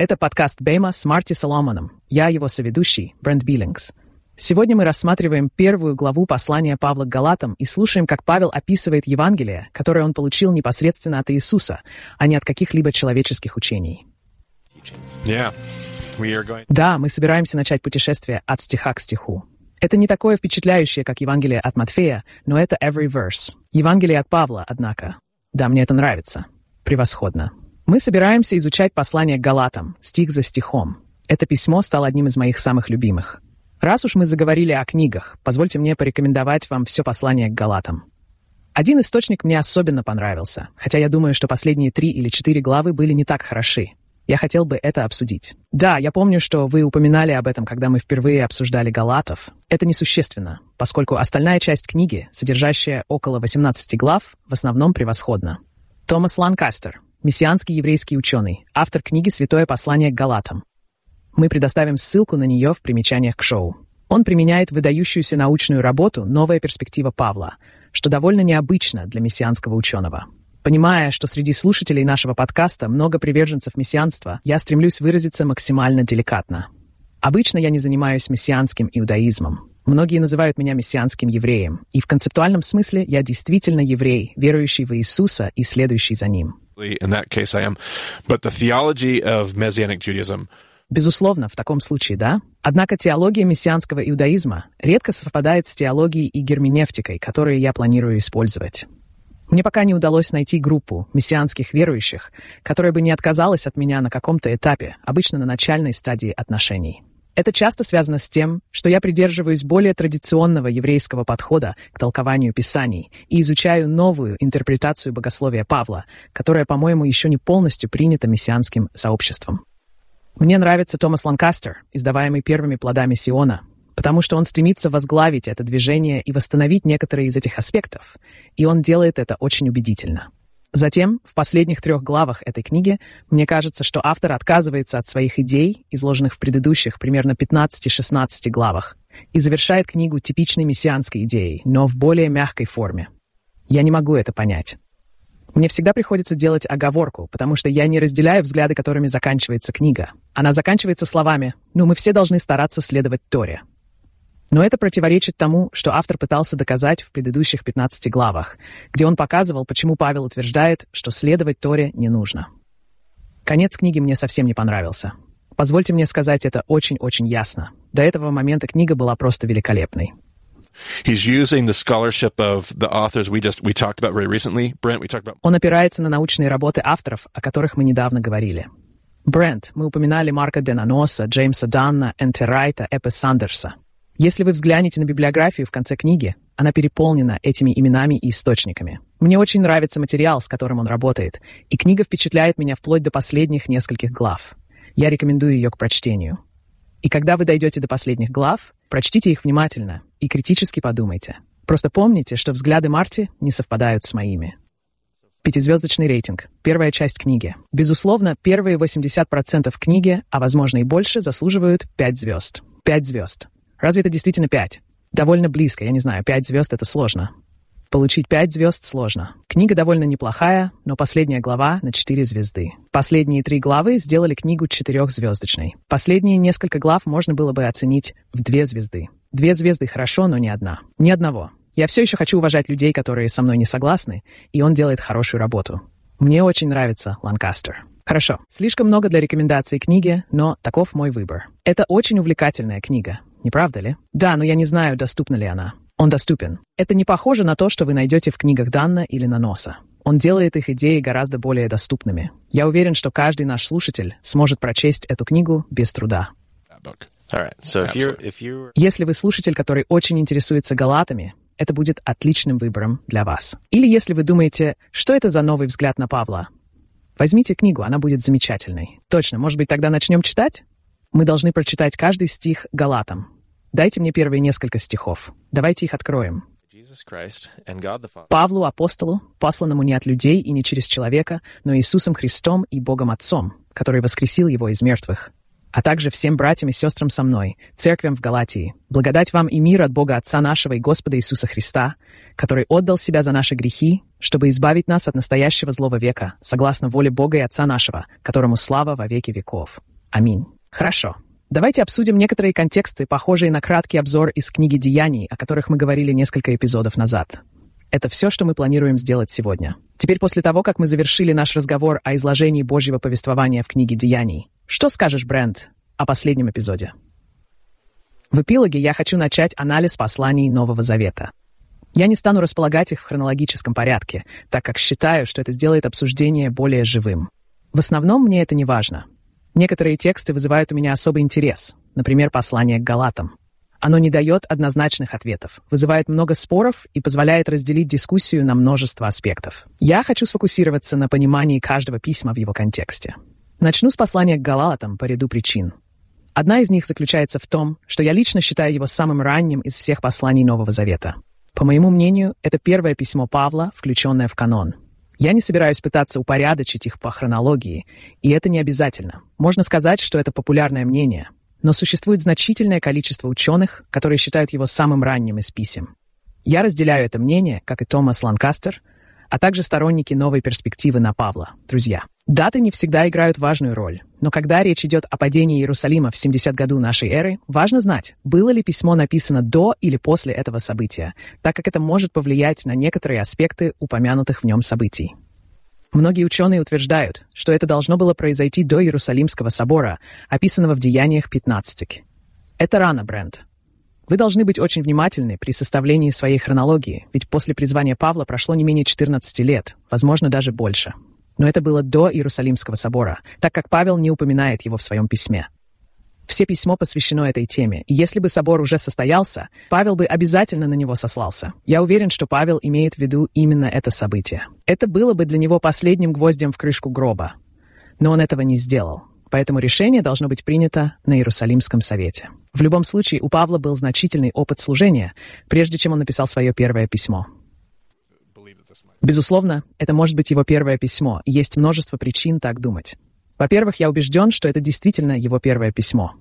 это подкаст Бейма с Марти Соломоном. Я его соведущий, Брент Биллингс. Сегодня мы рассматриваем первую главу послания Павла к Галатам и слушаем, как Павел описывает Евангелие, которое он получил непосредственно от Иисуса, а не от каких-либо человеческих учений. Yeah. Going... Да, мы собираемся начать путешествие от стиха к стиху. Это не такое впечатляющее, как Евангелие от Матфея, но это every verse. Евангелие от Павла, однако. Да, мне это нравится. Превосходно. Мы собираемся изучать послание к Галатам, стих за стихом. Это письмо стало одним из моих самых любимых. Раз уж мы заговорили о книгах, позвольте мне порекомендовать вам все послание к Галатам. Один источник мне особенно понравился, хотя я думаю, что последние три или четыре главы были не так хороши. Я хотел бы это обсудить. Да, я помню, что вы упоминали об этом, когда мы впервые обсуждали Галатов. Это несущественно, поскольку остальная часть книги, содержащая около 18 глав, в основном превосходна. Томас Ланкастер, мессианский еврейский ученый, автор книги «Святое послание к Галатам», мы предоставим ссылку на нее в примечаниях к шоу. Он применяет выдающуюся научную работу «Новая перспектива Павла», что довольно необычно для мессианского ученого. Понимая, что среди слушателей нашего подкаста много приверженцев мессианства, я стремлюсь выразиться максимально деликатно. Обычно я не занимаюсь мессианским иудаизмом. Многие называют меня мессианским евреем, и в концептуальном смысле я действительно еврей, верующий в Иисуса и следующий за Ним. Безусловно, в таком случае, да. Однако теология мессианского иудаизма редко совпадает с теологией и герменевтикой, которые я планирую использовать. Мне пока не удалось найти группу мессианских верующих, которая бы не отказалась от меня на каком-то этапе, обычно на начальной стадии отношений. Это часто связано с тем, что я придерживаюсь более традиционного еврейского подхода к толкованию Писаний и изучаю новую интерпретацию богословия Павла, которая, по-моему, еще не полностью принята мессианским сообществом. Мне нравится Томас Ланкастер, издаваемый первыми плодами Сиона, потому что он стремится возглавить это движение и восстановить некоторые из этих аспектов, и он делает это очень убедительно. Затем, в последних трех главах этой книги, мне кажется, что автор отказывается от своих идей, изложенных в предыдущих примерно 15-16 главах, и завершает книгу типичной мессианской идеей, но в более мягкой форме. Я не могу это понять. Мне всегда приходится делать оговорку, потому что я не разделяю взгляды, которыми заканчивается книга. Она заканчивается словами «Ну, мы все должны стараться следовать Торе». Но это противоречит тому, что автор пытался доказать в предыдущих 15 главах, где он показывал, почему Павел утверждает, что следовать Торе не нужно. Конец книги мне совсем не понравился. Позвольте мне сказать это очень-очень ясно. До этого момента книга была просто великолепной. Он опирается на научные работы авторов, о которых мы недавно говорили. Брент, мы упоминали Марка Денаноса, Джеймса Данна, Энте Райта, Эппе Сандерса. Если вы взглянете на библиографию в конце книги, она переполнена этими именами и источниками. Мне очень нравится материал, с которым он работает, и книга впечатляет меня вплоть до последних нескольких глав. Я рекомендую ее к прочтению. И когда вы дойдете до последних глав, прочтите их внимательно и критически подумайте. Просто помните, что взгляды Марти не совпадают с моими. Пятизвездочный рейтинг. Первая часть книги. Безусловно, первые 80% книги, а возможно и больше, заслуживают 5 звезд. 5 звезд. Разве это действительно 5? Довольно близко, я не знаю, 5 звезд — это сложно. Получить пять звезд сложно. Книга довольно неплохая, но последняя глава на четыре звезды. Последние три главы сделали книгу четырехзвездочной. Последние несколько глав можно было бы оценить в две звезды. Две звезды хорошо, но не одна. Ни одного. Я все еще хочу уважать людей, которые со мной не согласны, и он делает хорошую работу. Мне очень нравится Ланкастер. Хорошо, слишком много для рекомендаций книги, но таков мой выбор. Это очень увлекательная книга, не правда ли? Да, но я не знаю, доступна ли она. Он доступен. Это не похоже на то, что вы найдете в книгах Данна или Наноса. Он делает их идеи гораздо более доступными. Я уверен, что каждый наш слушатель сможет прочесть эту книгу без труда. Если вы слушатель, который очень интересуется галатами, это будет отличным выбором для вас. Или если вы думаете, что это за новый взгляд на Павла, возьмите книгу, она будет замечательной. Точно, может быть, тогда начнем читать? Мы должны прочитать каждый стих галатам, Дайте мне первые несколько стихов. Давайте их откроем. Павлу, апостолу, посланному не от людей и не через человека, но Иисусом Христом и Богом Отцом, который воскресил его из мертвых, а также всем братьям и сестрам со мной, церквям в Галатии. Благодать вам и мир от Бога Отца нашего и Господа Иисуса Христа, который отдал себя за наши грехи, чтобы избавить нас от настоящего злого века, согласно воле Бога и Отца нашего, которому слава во веки веков. Аминь. Хорошо. Давайте обсудим некоторые контексты, похожие на краткий обзор из книги «Деяний», о которых мы говорили несколько эпизодов назад. Это все, что мы планируем сделать сегодня. Теперь после того, как мы завершили наш разговор о изложении Божьего повествования в книге «Деяний», что скажешь, Брент, о последнем эпизоде? В эпилоге я хочу начать анализ посланий Нового Завета. Я не стану располагать их в хронологическом порядке, так как считаю, что это сделает обсуждение более живым. В основном мне это не важно. Некоторые тексты вызывают у меня особый интерес, например, послание к Галатам. Оно не дает однозначных ответов, вызывает много споров и позволяет разделить дискуссию на множество аспектов. Я хочу сфокусироваться на понимании каждого письма в его контексте. Начну с послания к Галатам по ряду причин. Одна из них заключается в том, что я лично считаю его самым ранним из всех посланий Нового Завета. По моему мнению, это первое письмо Павла, включенное в канон. Я не собираюсь пытаться упорядочить их по хронологии, и это не обязательно. Можно сказать, что это популярное мнение, но существует значительное количество ученых, которые считают его самым ранним из писем. Я разделяю это мнение, как и Томас Ланкастер, а также сторонники новой перспективы на Павла, друзья. Даты не всегда играют важную роль, но когда речь идет о падении Иерусалима в 70 году нашей эры, важно знать, было ли письмо написано до или после этого события, так как это может повлиять на некоторые аспекты упомянутых в нем событий. Многие ученые утверждают, что это должно было произойти до Иерусалимского собора, описанного в Деяниях 15. Это рано, Брент. Вы должны быть очень внимательны при составлении своей хронологии, ведь после призвания Павла прошло не менее 14 лет, возможно, даже больше но это было до Иерусалимского собора, так как Павел не упоминает его в своем письме. Все письмо посвящено этой теме, и если бы собор уже состоялся, Павел бы обязательно на него сослался. Я уверен, что Павел имеет в виду именно это событие. Это было бы для него последним гвоздем в крышку гроба. Но он этого не сделал. Поэтому решение должно быть принято на Иерусалимском совете. В любом случае, у Павла был значительный опыт служения, прежде чем он написал свое первое письмо. Безусловно, это может быть его первое письмо, есть множество причин так думать. Во-первых, я убежден, что это действительно его первое письмо.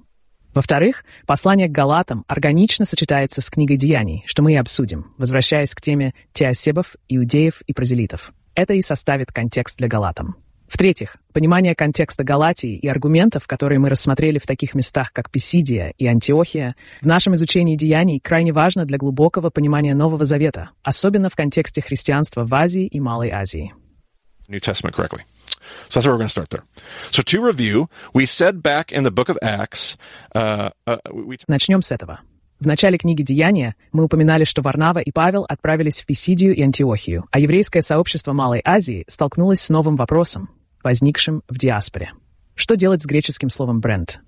Во-вторых, послание к Галатам органично сочетается с книгой Деяний, что мы и обсудим, возвращаясь к теме теосебов, иудеев и прозелитов. Это и составит контекст для Галатам. В-третьих, понимание контекста Галатии и аргументов, которые мы рассмотрели в таких местах, как Писидия и Антиохия, в нашем изучении деяний крайне важно для глубокого понимания Нового Завета, особенно в контексте христианства в Азии и Малой Азии. New Testament correctly. So that's where we're going to start there. So to review, we said back in the book of Acts, uh, uh, we... Начнем с этого. В начале книги «Деяния» мы упоминали, что Варнава и Павел отправились в Писидию и Антиохию, а еврейское сообщество Малой Азии столкнулось с новым вопросом возникшим в диаспоре. Что делать с греческим словом «бренд»?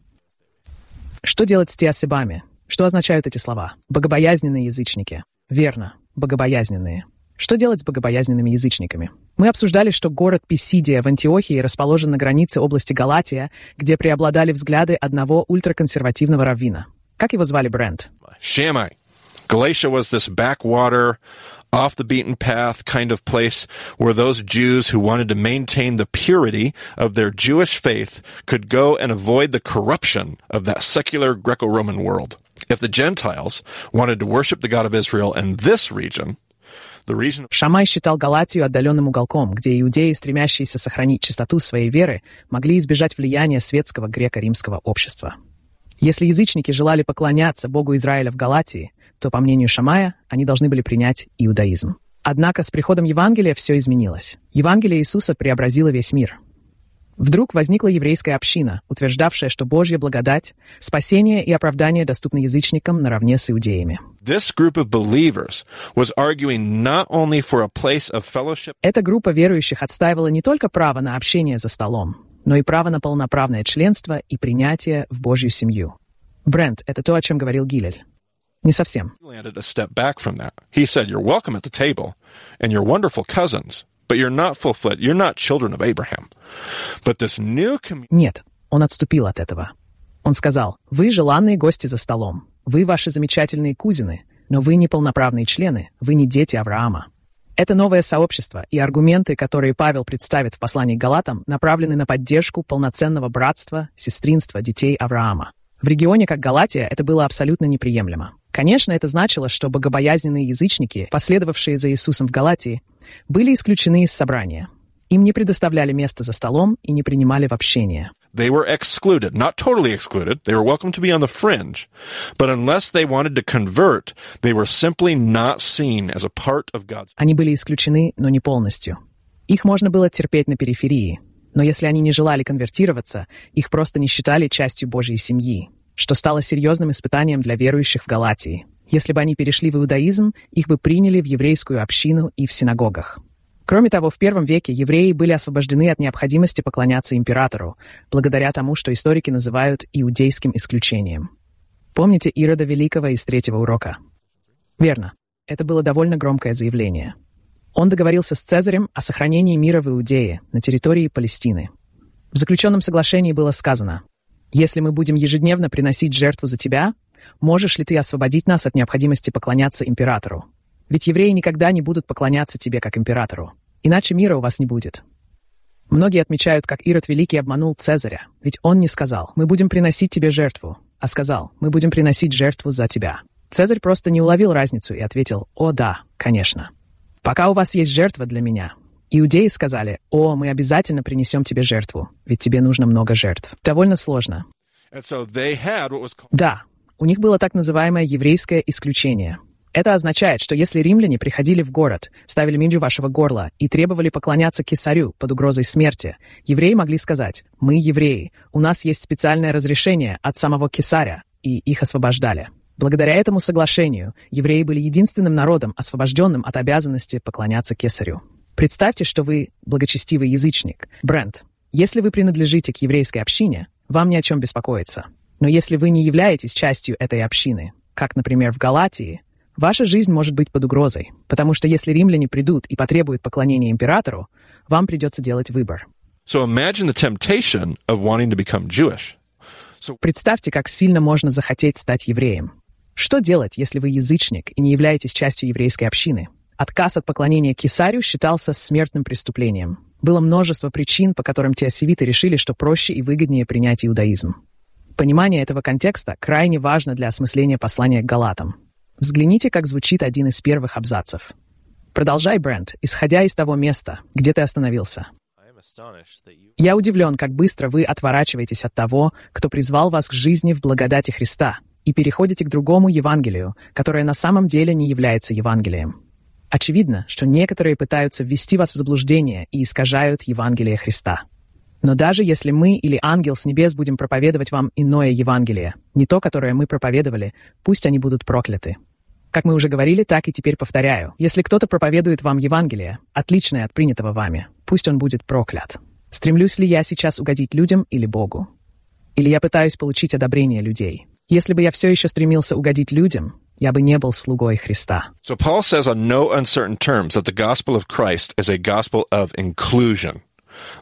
Что делать с теосебами? Что означают эти слова? Богобоязненные язычники. Верно, богобоязненные. Что делать с богобоязненными язычниками? Мы обсуждали, что город Писидия в Антиохии расположен на границе области Галатия, где преобладали взгляды одного ультраконсервативного раввина. Как его звали Брент? Shammai. Galatia was this backwater, off the beaten path kind of place where those Jews who wanted to maintain the purity of their Jewish faith could go and avoid the corruption of that secular Greco Roman world. If the Gentiles wanted to worship the God of Israel in this region, the region... Шамай считал Галатию отдаленным уголком, где иудеи, стремящиеся сохранить чистоту своей веры, могли избежать влияния светского греко-римского общества. Если язычники желали поклоняться Богу Израиля в Галатии, то, по мнению Шамая, они должны были принять иудаизм. Однако с приходом Евангелия все изменилось. Евангелие Иисуса преобразило весь мир. Вдруг возникла еврейская община, утверждавшая, что Божья благодать, спасение и оправдание доступны язычникам наравне с иудеями. Эта группа верующих отстаивала не только право на общение за столом, но и право на полноправное членство и принятие в Божью семью. Брент — это то, о чем говорил Гилель. Не совсем. He said, you're welcome at the table, and you're wonderful cousins, but you're not full-fledged, you're not children of Abraham. But this new Нет, он отступил от этого. Он сказал, вы желанные гости за столом, вы ваши замечательные кузины, но вы не полноправные члены, вы не дети Авраама. Это новое сообщество и аргументы, которые Павел представит в послании к Галатам, направлены на поддержку полноценного братства, сестринства детей Авраама. В регионе, как Галатия, это было абсолютно неприемлемо. Конечно, это значило, что богобоязненные язычники, последовавшие за Иисусом в Галатии, были исключены из собрания. Им не предоставляли место за столом и не принимали в общение. They were excluded, not totally excluded. They were welcome to be on the fringe. But unless they wanted to convert, they were simply not seen as a part of God's. Они были исключены, но не полностью. Их можно было терпеть на периферии, но если они не желали конвертироваться, их просто не считали частью Божьей семьи, что стало серьезным испытанием для верующих в Галатии. Если бы они перешли в иудаизм, их бы приняли в еврейскую общину и в синагогах. Кроме того, в первом веке евреи были освобождены от необходимости поклоняться императору, благодаря тому, что историки называют иудейским исключением. Помните Ирода Великого из третьего урока? Верно. Это было довольно громкое заявление. Он договорился с Цезарем о сохранении мира в Иудее, на территории Палестины. В заключенном соглашении было сказано, «Если мы будем ежедневно приносить жертву за тебя, можешь ли ты освободить нас от необходимости поклоняться императору? Ведь евреи никогда не будут поклоняться тебе как императору. Иначе мира у вас не будет. Многие отмечают, как Ирод Великий обманул Цезаря, ведь он не сказал «мы будем приносить тебе жертву», а сказал «мы будем приносить жертву за тебя». Цезарь просто не уловил разницу и ответил «О, да, конечно». «Пока у вас есть жертва для меня». Иудеи сказали «О, мы обязательно принесем тебе жертву, ведь тебе нужно много жертв». Довольно сложно. So was... Да, у них было так называемое еврейское исключение – это означает, что если римляне приходили в город, ставили мимью вашего горла и требовали поклоняться кесарю под угрозой смерти, евреи могли сказать «Мы евреи, у нас есть специальное разрешение от самого кесаря», и их освобождали. Благодаря этому соглашению евреи были единственным народом, освобожденным от обязанности поклоняться кесарю. Представьте, что вы благочестивый язычник, Брент. Если вы принадлежите к еврейской общине, вам ни о чем беспокоиться. Но если вы не являетесь частью этой общины, как, например, в Галатии, Ваша жизнь может быть под угрозой, потому что если римляне придут и потребуют поклонения императору, вам придется делать выбор. So imagine the temptation of wanting to become Jewish. So... Представьте, как сильно можно захотеть стать евреем. Что делать, если вы язычник и не являетесь частью еврейской общины? Отказ от поклонения кесарю считался смертным преступлением. Было множество причин, по которым теосевиты решили, что проще и выгоднее принять иудаизм. Понимание этого контекста крайне важно для осмысления послания к Галатам. Взгляните, как звучит один из первых абзацев. Продолжай, Брент, исходя из того места, где ты остановился. Я удивлен, как быстро вы отворачиваетесь от того, кто призвал вас к жизни в благодати Христа, и переходите к другому Евангелию, которое на самом деле не является Евангелием. Очевидно, что некоторые пытаются ввести вас в заблуждение и искажают Евангелие Христа. Но даже если мы или ангел с небес будем проповедовать вам иное Евангелие, не то, которое мы проповедовали, пусть они будут прокляты. Как мы уже говорили, так и теперь повторяю. Если кто-то проповедует вам Евангелие, отличное от принятого вами, пусть он будет проклят. Стремлюсь ли я сейчас угодить людям или Богу? Или я пытаюсь получить одобрение людей? Если бы я все еще стремился угодить людям, я бы не был слугой Христа. So Paul says on no uncertain terms that the gospel of Christ is a gospel of inclusion.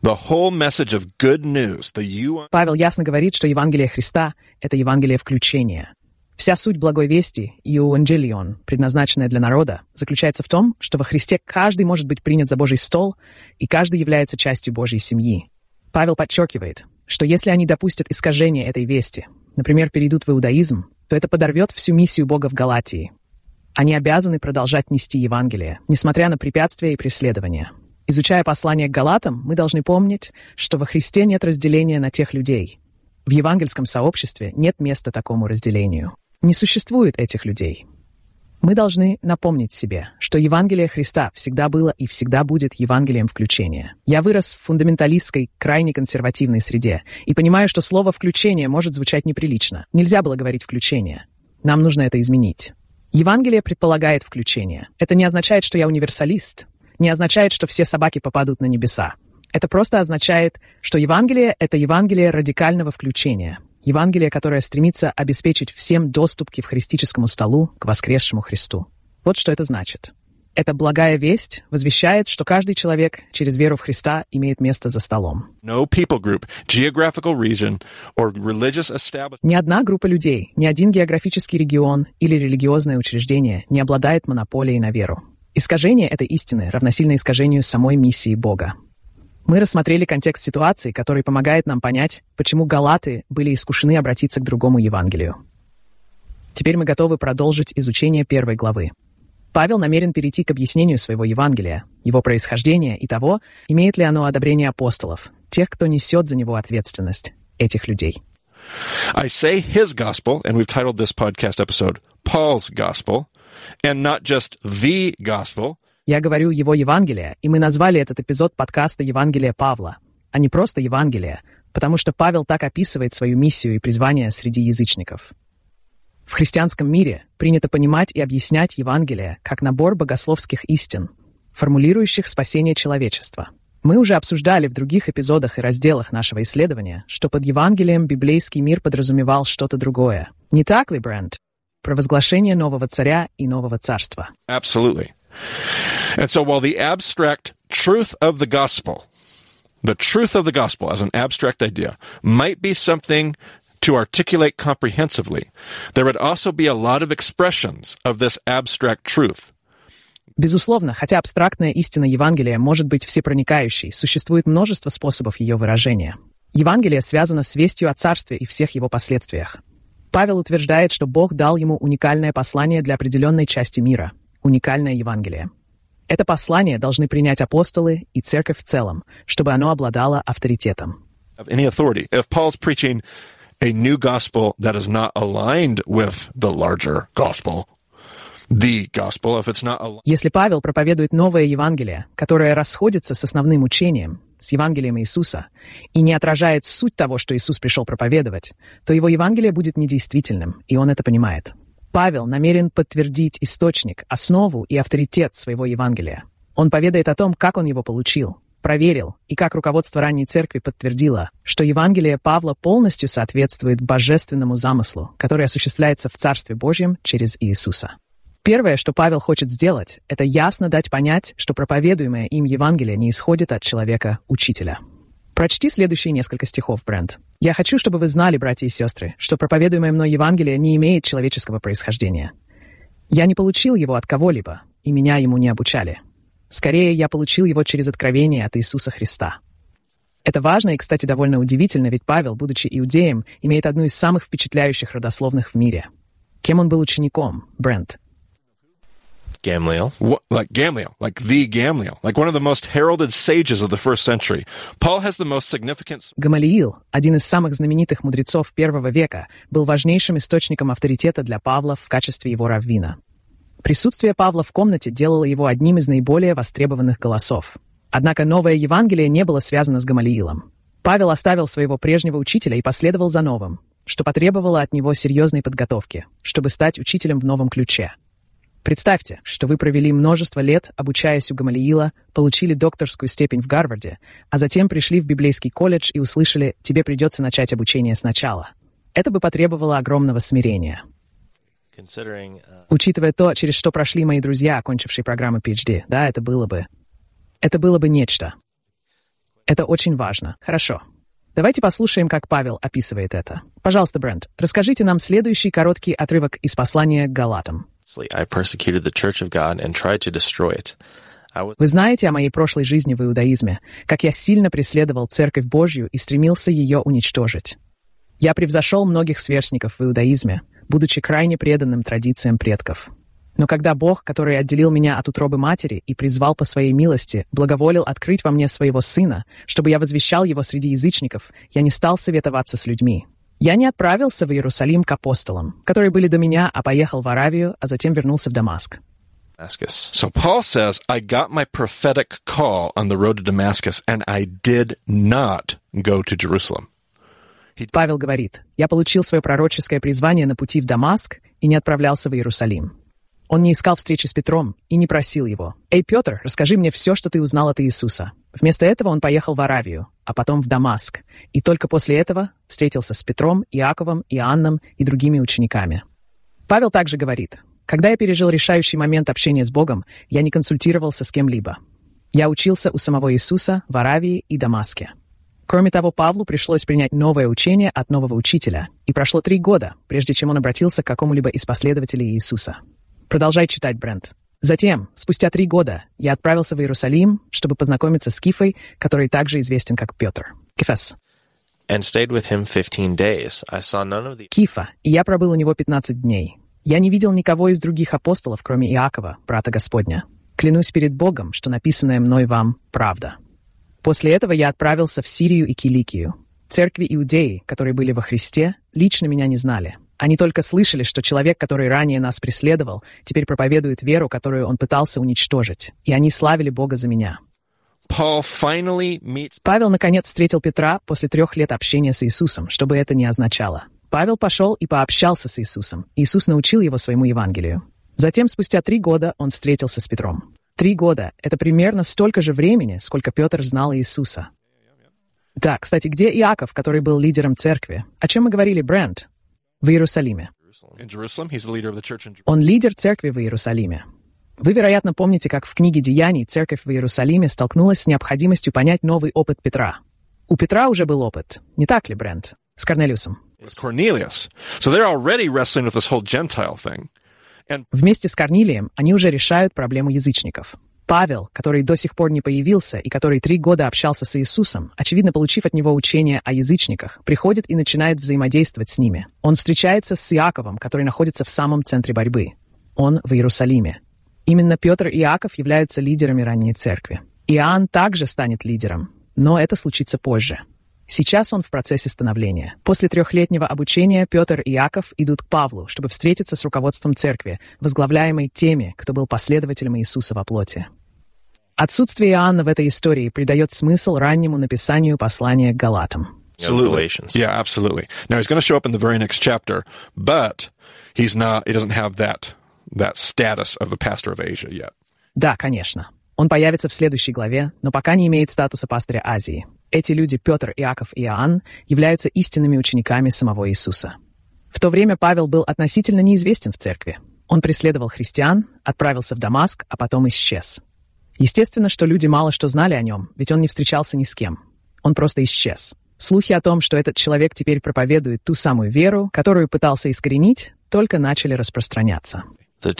The whole message of good news, the you... Павел ясно говорит, что Евангелие Христа — это Евангелие включения. Вся суть благой вести, Евангелион, предназначенная для народа, заключается в том, что во Христе каждый может быть принят за Божий стол, и каждый является частью Божьей семьи. Павел подчеркивает, что если они допустят искажение этой вести, например, перейдут в иудаизм, то это подорвет всю миссию Бога в Галатии. Они обязаны продолжать нести Евангелие, несмотря на препятствия и преследования. Изучая послание к Галатам, мы должны помнить, что во Христе нет разделения на тех людей. В евангельском сообществе нет места такому разделению. Не существует этих людей. Мы должны напомнить себе, что Евангелие Христа всегда было и всегда будет Евангелием включения. Я вырос в фундаменталистской, крайне консервативной среде и понимаю, что слово «включение» может звучать неприлично. Нельзя было говорить «включение». Нам нужно это изменить. Евангелие предполагает включение. Это не означает, что я универсалист. Не означает, что все собаки попадут на небеса. Это просто означает, что Евангелие — это Евангелие радикального включения. Евангелие, которое стремится обеспечить всем доступ к евхаристическому столу, к воскресшему Христу. Вот что это значит. Эта благая весть возвещает, что каждый человек через веру в Христа имеет место за столом. No group, region. Ни одна группа людей, ни один географический регион или религиозное учреждение не обладает монополией на веру. Искажение этой истины равносильно искажению самой миссии Бога. Мы рассмотрели контекст ситуации, который помогает нам понять, почему галаты были искушены обратиться к другому Евангелию. Теперь мы готовы продолжить изучение первой главы. Павел намерен перейти к объяснению своего Евангелия, его происхождения и того, имеет ли оно одобрение апостолов, тех, кто несет за него ответственность, этих людей. I say his gospel, and we've titled this podcast episode Paul's Gospel, and not just the gospel. Я говорю его Евангелие, и мы назвали этот эпизод подкаста «Евангелие Павла», а не просто Евангелие, потому что Павел так описывает свою миссию и призвание среди язычников. В христианском мире принято понимать и объяснять Евангелие как набор богословских истин, формулирующих спасение человечества. Мы уже обсуждали в других эпизодах и разделах нашего исследования, что под Евангелием библейский мир подразумевал что-то другое. Не так ли, Брент? Провозглашение нового царя и нового царства. Absolutely. And so while the abstract truth of the gospel, the truth of the gospel as an abstract idea, might be something to articulate comprehensively, there would also be a lot of expressions of this abstract truth. Безусловно, хотя абстрактная истина Евангелия может быть всепроникающей, существует множество способов ее выражения. Евангелие связано с вестью о Царстве и всех его последствиях. Павел утверждает, что Бог дал ему уникальное послание для определенной части мира — уникальное Евангелие. Это послание должны принять апостолы и церковь в целом, чтобы оно обладало авторитетом. Any authority. If Paul's preaching a new gospel that is not aligned with the larger gospel, the gospel, if it's not aligned, Если Павел проповедует новое Евангелие, которое расходится с основным учением, с Евангелием Иисуса, и не отражает суть того, что Иисус пришел проповедовать, то его Евангелие будет недействительным, и он это понимает. Павел намерен подтвердить источник, основу и авторитет своего Евангелия. Он поведает о том, как он его получил, проверил, и как руководство ранней церкви подтвердило, что Евангелие Павла полностью соответствует божественному замыслу, который осуществляется в Царстве Божьем через Иисуса. Первое, что Павел хочет сделать, это ясно дать понять, что проповедуемое им Евангелие не исходит от человека-учителя. Прочти следующие несколько стихов, Брент. «Я хочу, чтобы вы знали, братья и сестры, что проповедуемое мной Евангелие не имеет человеческого происхождения. Я не получил его от кого-либо, и меня ему не обучали. Скорее, я получил его через откровение от Иисуса Христа. Это важно и, кстати, довольно удивительно, ведь Павел, будучи иудеем, имеет одну из самых впечатляющих родословных в мире. Кем он был учеником, Брент? Gamaliel. what, like Gamliel, like the Gamliel, like one of the most heralded sages of the first century. Paul has the most significant Гамалиил, один из самых знаменитых мудрецов первого века, был важнейшим источником авторитета для Павла в качестве его раввина. Присутствие Павла в комнате делало его одним из наиболее востребованных голосов. Однако новое Евангелие не было связано с Гамалиилом. Павел оставил своего прежнего учителя и последовал за новым, что потребовало от него серьезной подготовки, чтобы стать учителем в новом ключе. Представьте, что вы провели множество лет, обучаясь у Гамалиила, получили докторскую степень в Гарварде, а затем пришли в библейский колледж и услышали, тебе придется начать обучение сначала. Это бы потребовало огромного смирения. Uh, Учитывая то, через что прошли мои друзья, окончившие программу PhD, да, это было бы... Это было бы нечто. Это очень важно. Хорошо. Давайте послушаем, как Павел описывает это. Пожалуйста, Брент, расскажите нам следующий короткий отрывок из послания к Галатам. Вы знаете о моей прошлой жизни в иудаизме, как я сильно преследовал Церковь Божью и стремился ее уничтожить. Я превзошел многих сверстников в иудаизме, будучи крайне преданным традициям предков. Но когда Бог, который отделил меня от утробы матери и призвал по своей милости, благоволил открыть во мне своего сына, чтобы я возвещал его среди язычников, я не стал советоваться с людьми. Я не отправился в Иерусалим к апостолам, которые были до меня, а поехал в Аравию, а затем вернулся в Дамаск. So Paul says, I got my prophetic call on the road to Damascus, and I did not go to Jerusalem. Павел говорит, «Я получил свое пророческое призвание на пути в Дамаск и не отправлялся в Иерусалим». Он не искал встречи с Петром и не просил его. «Эй, Петр, расскажи мне все, что ты узнал от Иисуса». Вместо этого он поехал в Аравию, а потом в Дамаск, и только после этого встретился с Петром, Иаковом, Иоанном и другими учениками. Павел также говорит, «Когда я пережил решающий момент общения с Богом, я не консультировался с кем-либо. Я учился у самого Иисуса в Аравии и Дамаске». Кроме того, Павлу пришлось принять новое учение от нового учителя, и прошло три года, прежде чем он обратился к какому-либо из последователей Иисуса. Продолжай читать, Брент. Затем, спустя три года, я отправился в Иерусалим, чтобы познакомиться с Кифой, который также известен как Петр. Кефес. And stayed with him 15 days. I saw none of the Кифа, и я пробыл у него 15 дней. Я не видел никого из других апостолов, кроме Иакова, брата Господня. Клянусь перед Богом, что написанное мной вам правда. После этого я отправился в Сирию и Киликию. Церкви Иудеи, которые были во Христе, лично меня не знали. Они только слышали, что человек, который ранее нас преследовал, теперь проповедует веру, которую он пытался уничтожить. И они славили Бога за меня. Павел, наконец, встретил Петра после трех лет общения с Иисусом, что бы это ни означало. Павел пошел и пообщался с Иисусом. Иисус научил его своему Евангелию. Затем, спустя три года, он встретился с Петром. Три года — это примерно столько же времени, сколько Петр знал Иисуса. Да, кстати, где Иаков, который был лидером церкви? О чем мы говорили, Брент? В Иерусалиме. Он лидер церкви в Иерусалиме. Вы, вероятно, помните, как в книге «Деяний» церковь в Иерусалиме столкнулась с необходимостью понять новый опыт Петра. У Петра уже был опыт, не так ли, Брент? С Корнелиусом. Вместе с Корнилием они уже решают проблему язычников. Павел, который до сих пор не появился и который три года общался с Иисусом, очевидно, получив от него учение о язычниках, приходит и начинает взаимодействовать с ними. Он встречается с Иаковом, который находится в самом центре борьбы. Он в Иерусалиме. Именно Петр и Иаков являются лидерами ранней церкви. Иоанн также станет лидером, но это случится позже. Сейчас он в процессе становления. После трехлетнего обучения Петр и Иаков идут к Павлу, чтобы встретиться с руководством церкви, возглавляемой теми, кто был последователем Иисуса во плоти. Отсутствие Иоанна в этой истории придает смысл раннему написанию послания к Галатам. Galatians. Yeah, absolutely. Now he's going to show up in the very next chapter, but he's not. He doesn't have that that status of the pastor of Asia yet. Да, конечно. Он появится в следующей главе, но пока не имеет статуса пастыря Азии. Эти люди, Петр, Иаков и Иоанн, являются истинными учениками самого Иисуса. В то время Павел был относительно неизвестен в церкви. Он преследовал христиан, отправился в Дамаск, а потом исчез. Естественно, что люди мало что знали о нем, ведь он не встречался ни с кем. Он просто исчез. Слухи о том, что этот человек теперь проповедует ту самую веру, которую пытался искоренить, только начали распространяться. Uh,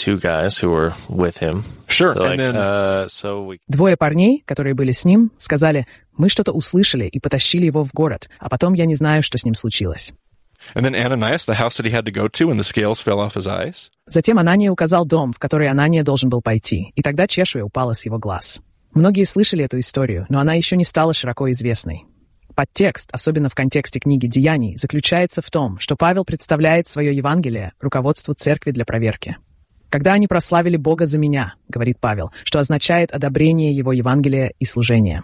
Двое парней, которые были с ним, сказали, мы что-то услышали и потащили его в город, а потом я не знаю, что с ним случилось. and then Ananias, the house that he had to go to, when the scales fell off his eyes. Затем Анания указал дом, в который Анания должен был пойти, и тогда чешуя упала с его глаз. Многие слышали эту историю, но она еще не стала широко известной. Подтекст, особенно в контексте книги «Деяний», заключается в том, что Павел представляет свое Евангелие руководству церкви для проверки. «Когда они прославили Бога за меня», — говорит Павел, что означает одобрение его Евангелия и служения.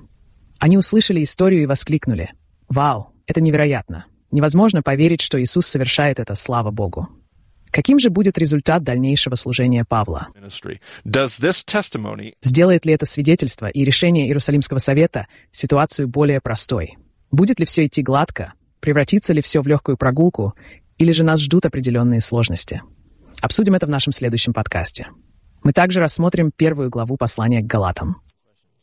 Они услышали историю и воскликнули. «Вау, это невероятно! Невозможно поверить, что Иисус совершает это, слава Богу!» Каким же будет результат дальнейшего служения Павла? Сделает ли это свидетельство и решение Иерусалимского совета ситуацию более простой? Будет ли все идти гладко? Превратится ли все в легкую прогулку? Или же нас ждут определенные сложности? Обсудим это в нашем следующем подкасте. Мы также рассмотрим первую главу послания к Галатам.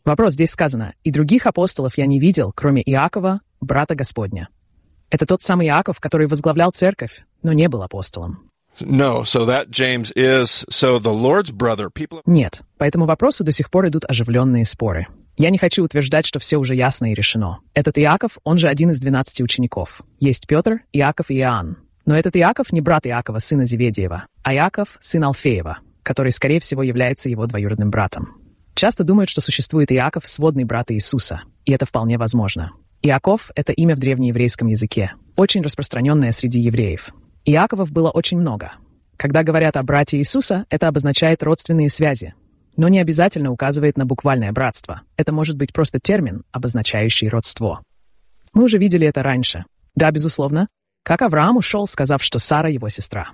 Вопрос здесь сказано. «И других апостолов я не видел, кроме Иакова, брата Господня». Это тот самый Иаков, который возглавлял церковь, но не был апостолом. Нет, по этому вопросу до сих пор идут оживленные споры. Я не хочу утверждать, что все уже ясно и решено. Этот Иаков, он же один из двенадцати учеников. Есть Петр, Иаков и Иоанн. Но этот Иаков не брат Иакова, сына Зеведиева, а Иаков — сын Алфеева, который, скорее всего, является его двоюродным братом. Часто думают, что существует Иаков, сводный брат Иисуса, и это вполне возможно. Иаков — это имя в древнееврейском языке, очень распространенное среди евреев. Иаковов было очень много. Когда говорят о брате Иисуса, это обозначает родственные связи, но не обязательно указывает на буквальное братство. Это может быть просто термин, обозначающий родство. Мы уже видели это раньше. Да, безусловно. Как Авраам ушел, сказав, что Сара его сестра.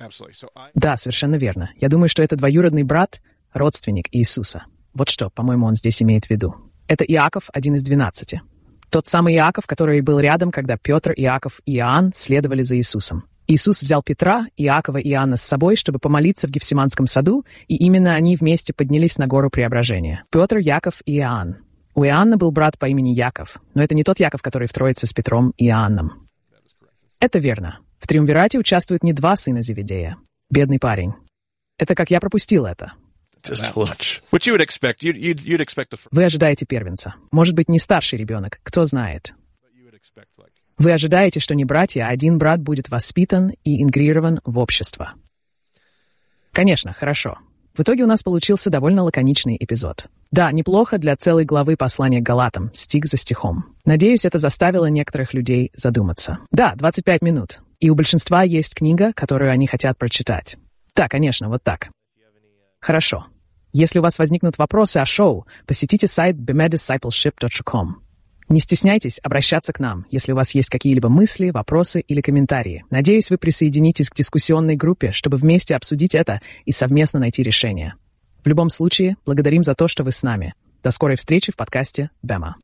absolutely. So I Да, совершенно верно. Я думаю, что это двоюродный брат, родственник Иисуса. Вот что, по-моему, он здесь имеет в виду. Это Иаков, один из двенадцати. Тот самый Иаков, который был рядом, когда Петр, Иаков и Иоанн следовали за Иисусом. Иисус взял Петра, Иакова и Иоанна с собой, чтобы помолиться в Гефсиманском саду, и именно они вместе поднялись на гору Преображения. Петр, Яков и Иоанн. У Иоанна был брат по имени Яков, но это не тот Яков, который в Троице с Петром и Иоанном. Это верно. В Триумвирате участвуют не два сына Зеведея. Бедный парень. Это как я пропустил это. Just a little. which you would expect. You'd, you'd, you'd expect the first. Вы ожидаете первенца. Может быть, не старший ребенок, кто знает. Вы ожидаете, что не братья, а один брат будет воспитан и интегрирован в общество. Конечно, хорошо. В итоге у нас получился довольно лаконичный эпизод. Да, неплохо для целой главы послания к Галатам, стих за стихом. Надеюсь, это заставило некоторых людей задуматься. Да, 25 минут. И у большинства есть книга, которую они хотят прочитать. Да, конечно, вот так. Хорошо. Если у вас возникнут вопросы о шоу, посетите сайт bemediscipleship.com. Не стесняйтесь обращаться к нам, если у вас есть какие-либо мысли, вопросы или комментарии. Надеюсь, вы присоединитесь к дискуссионной группе, чтобы вместе обсудить это и совместно найти решение. В любом случае, благодарим за то, что вы с нами. До скорой встречи в подкасте «Бема».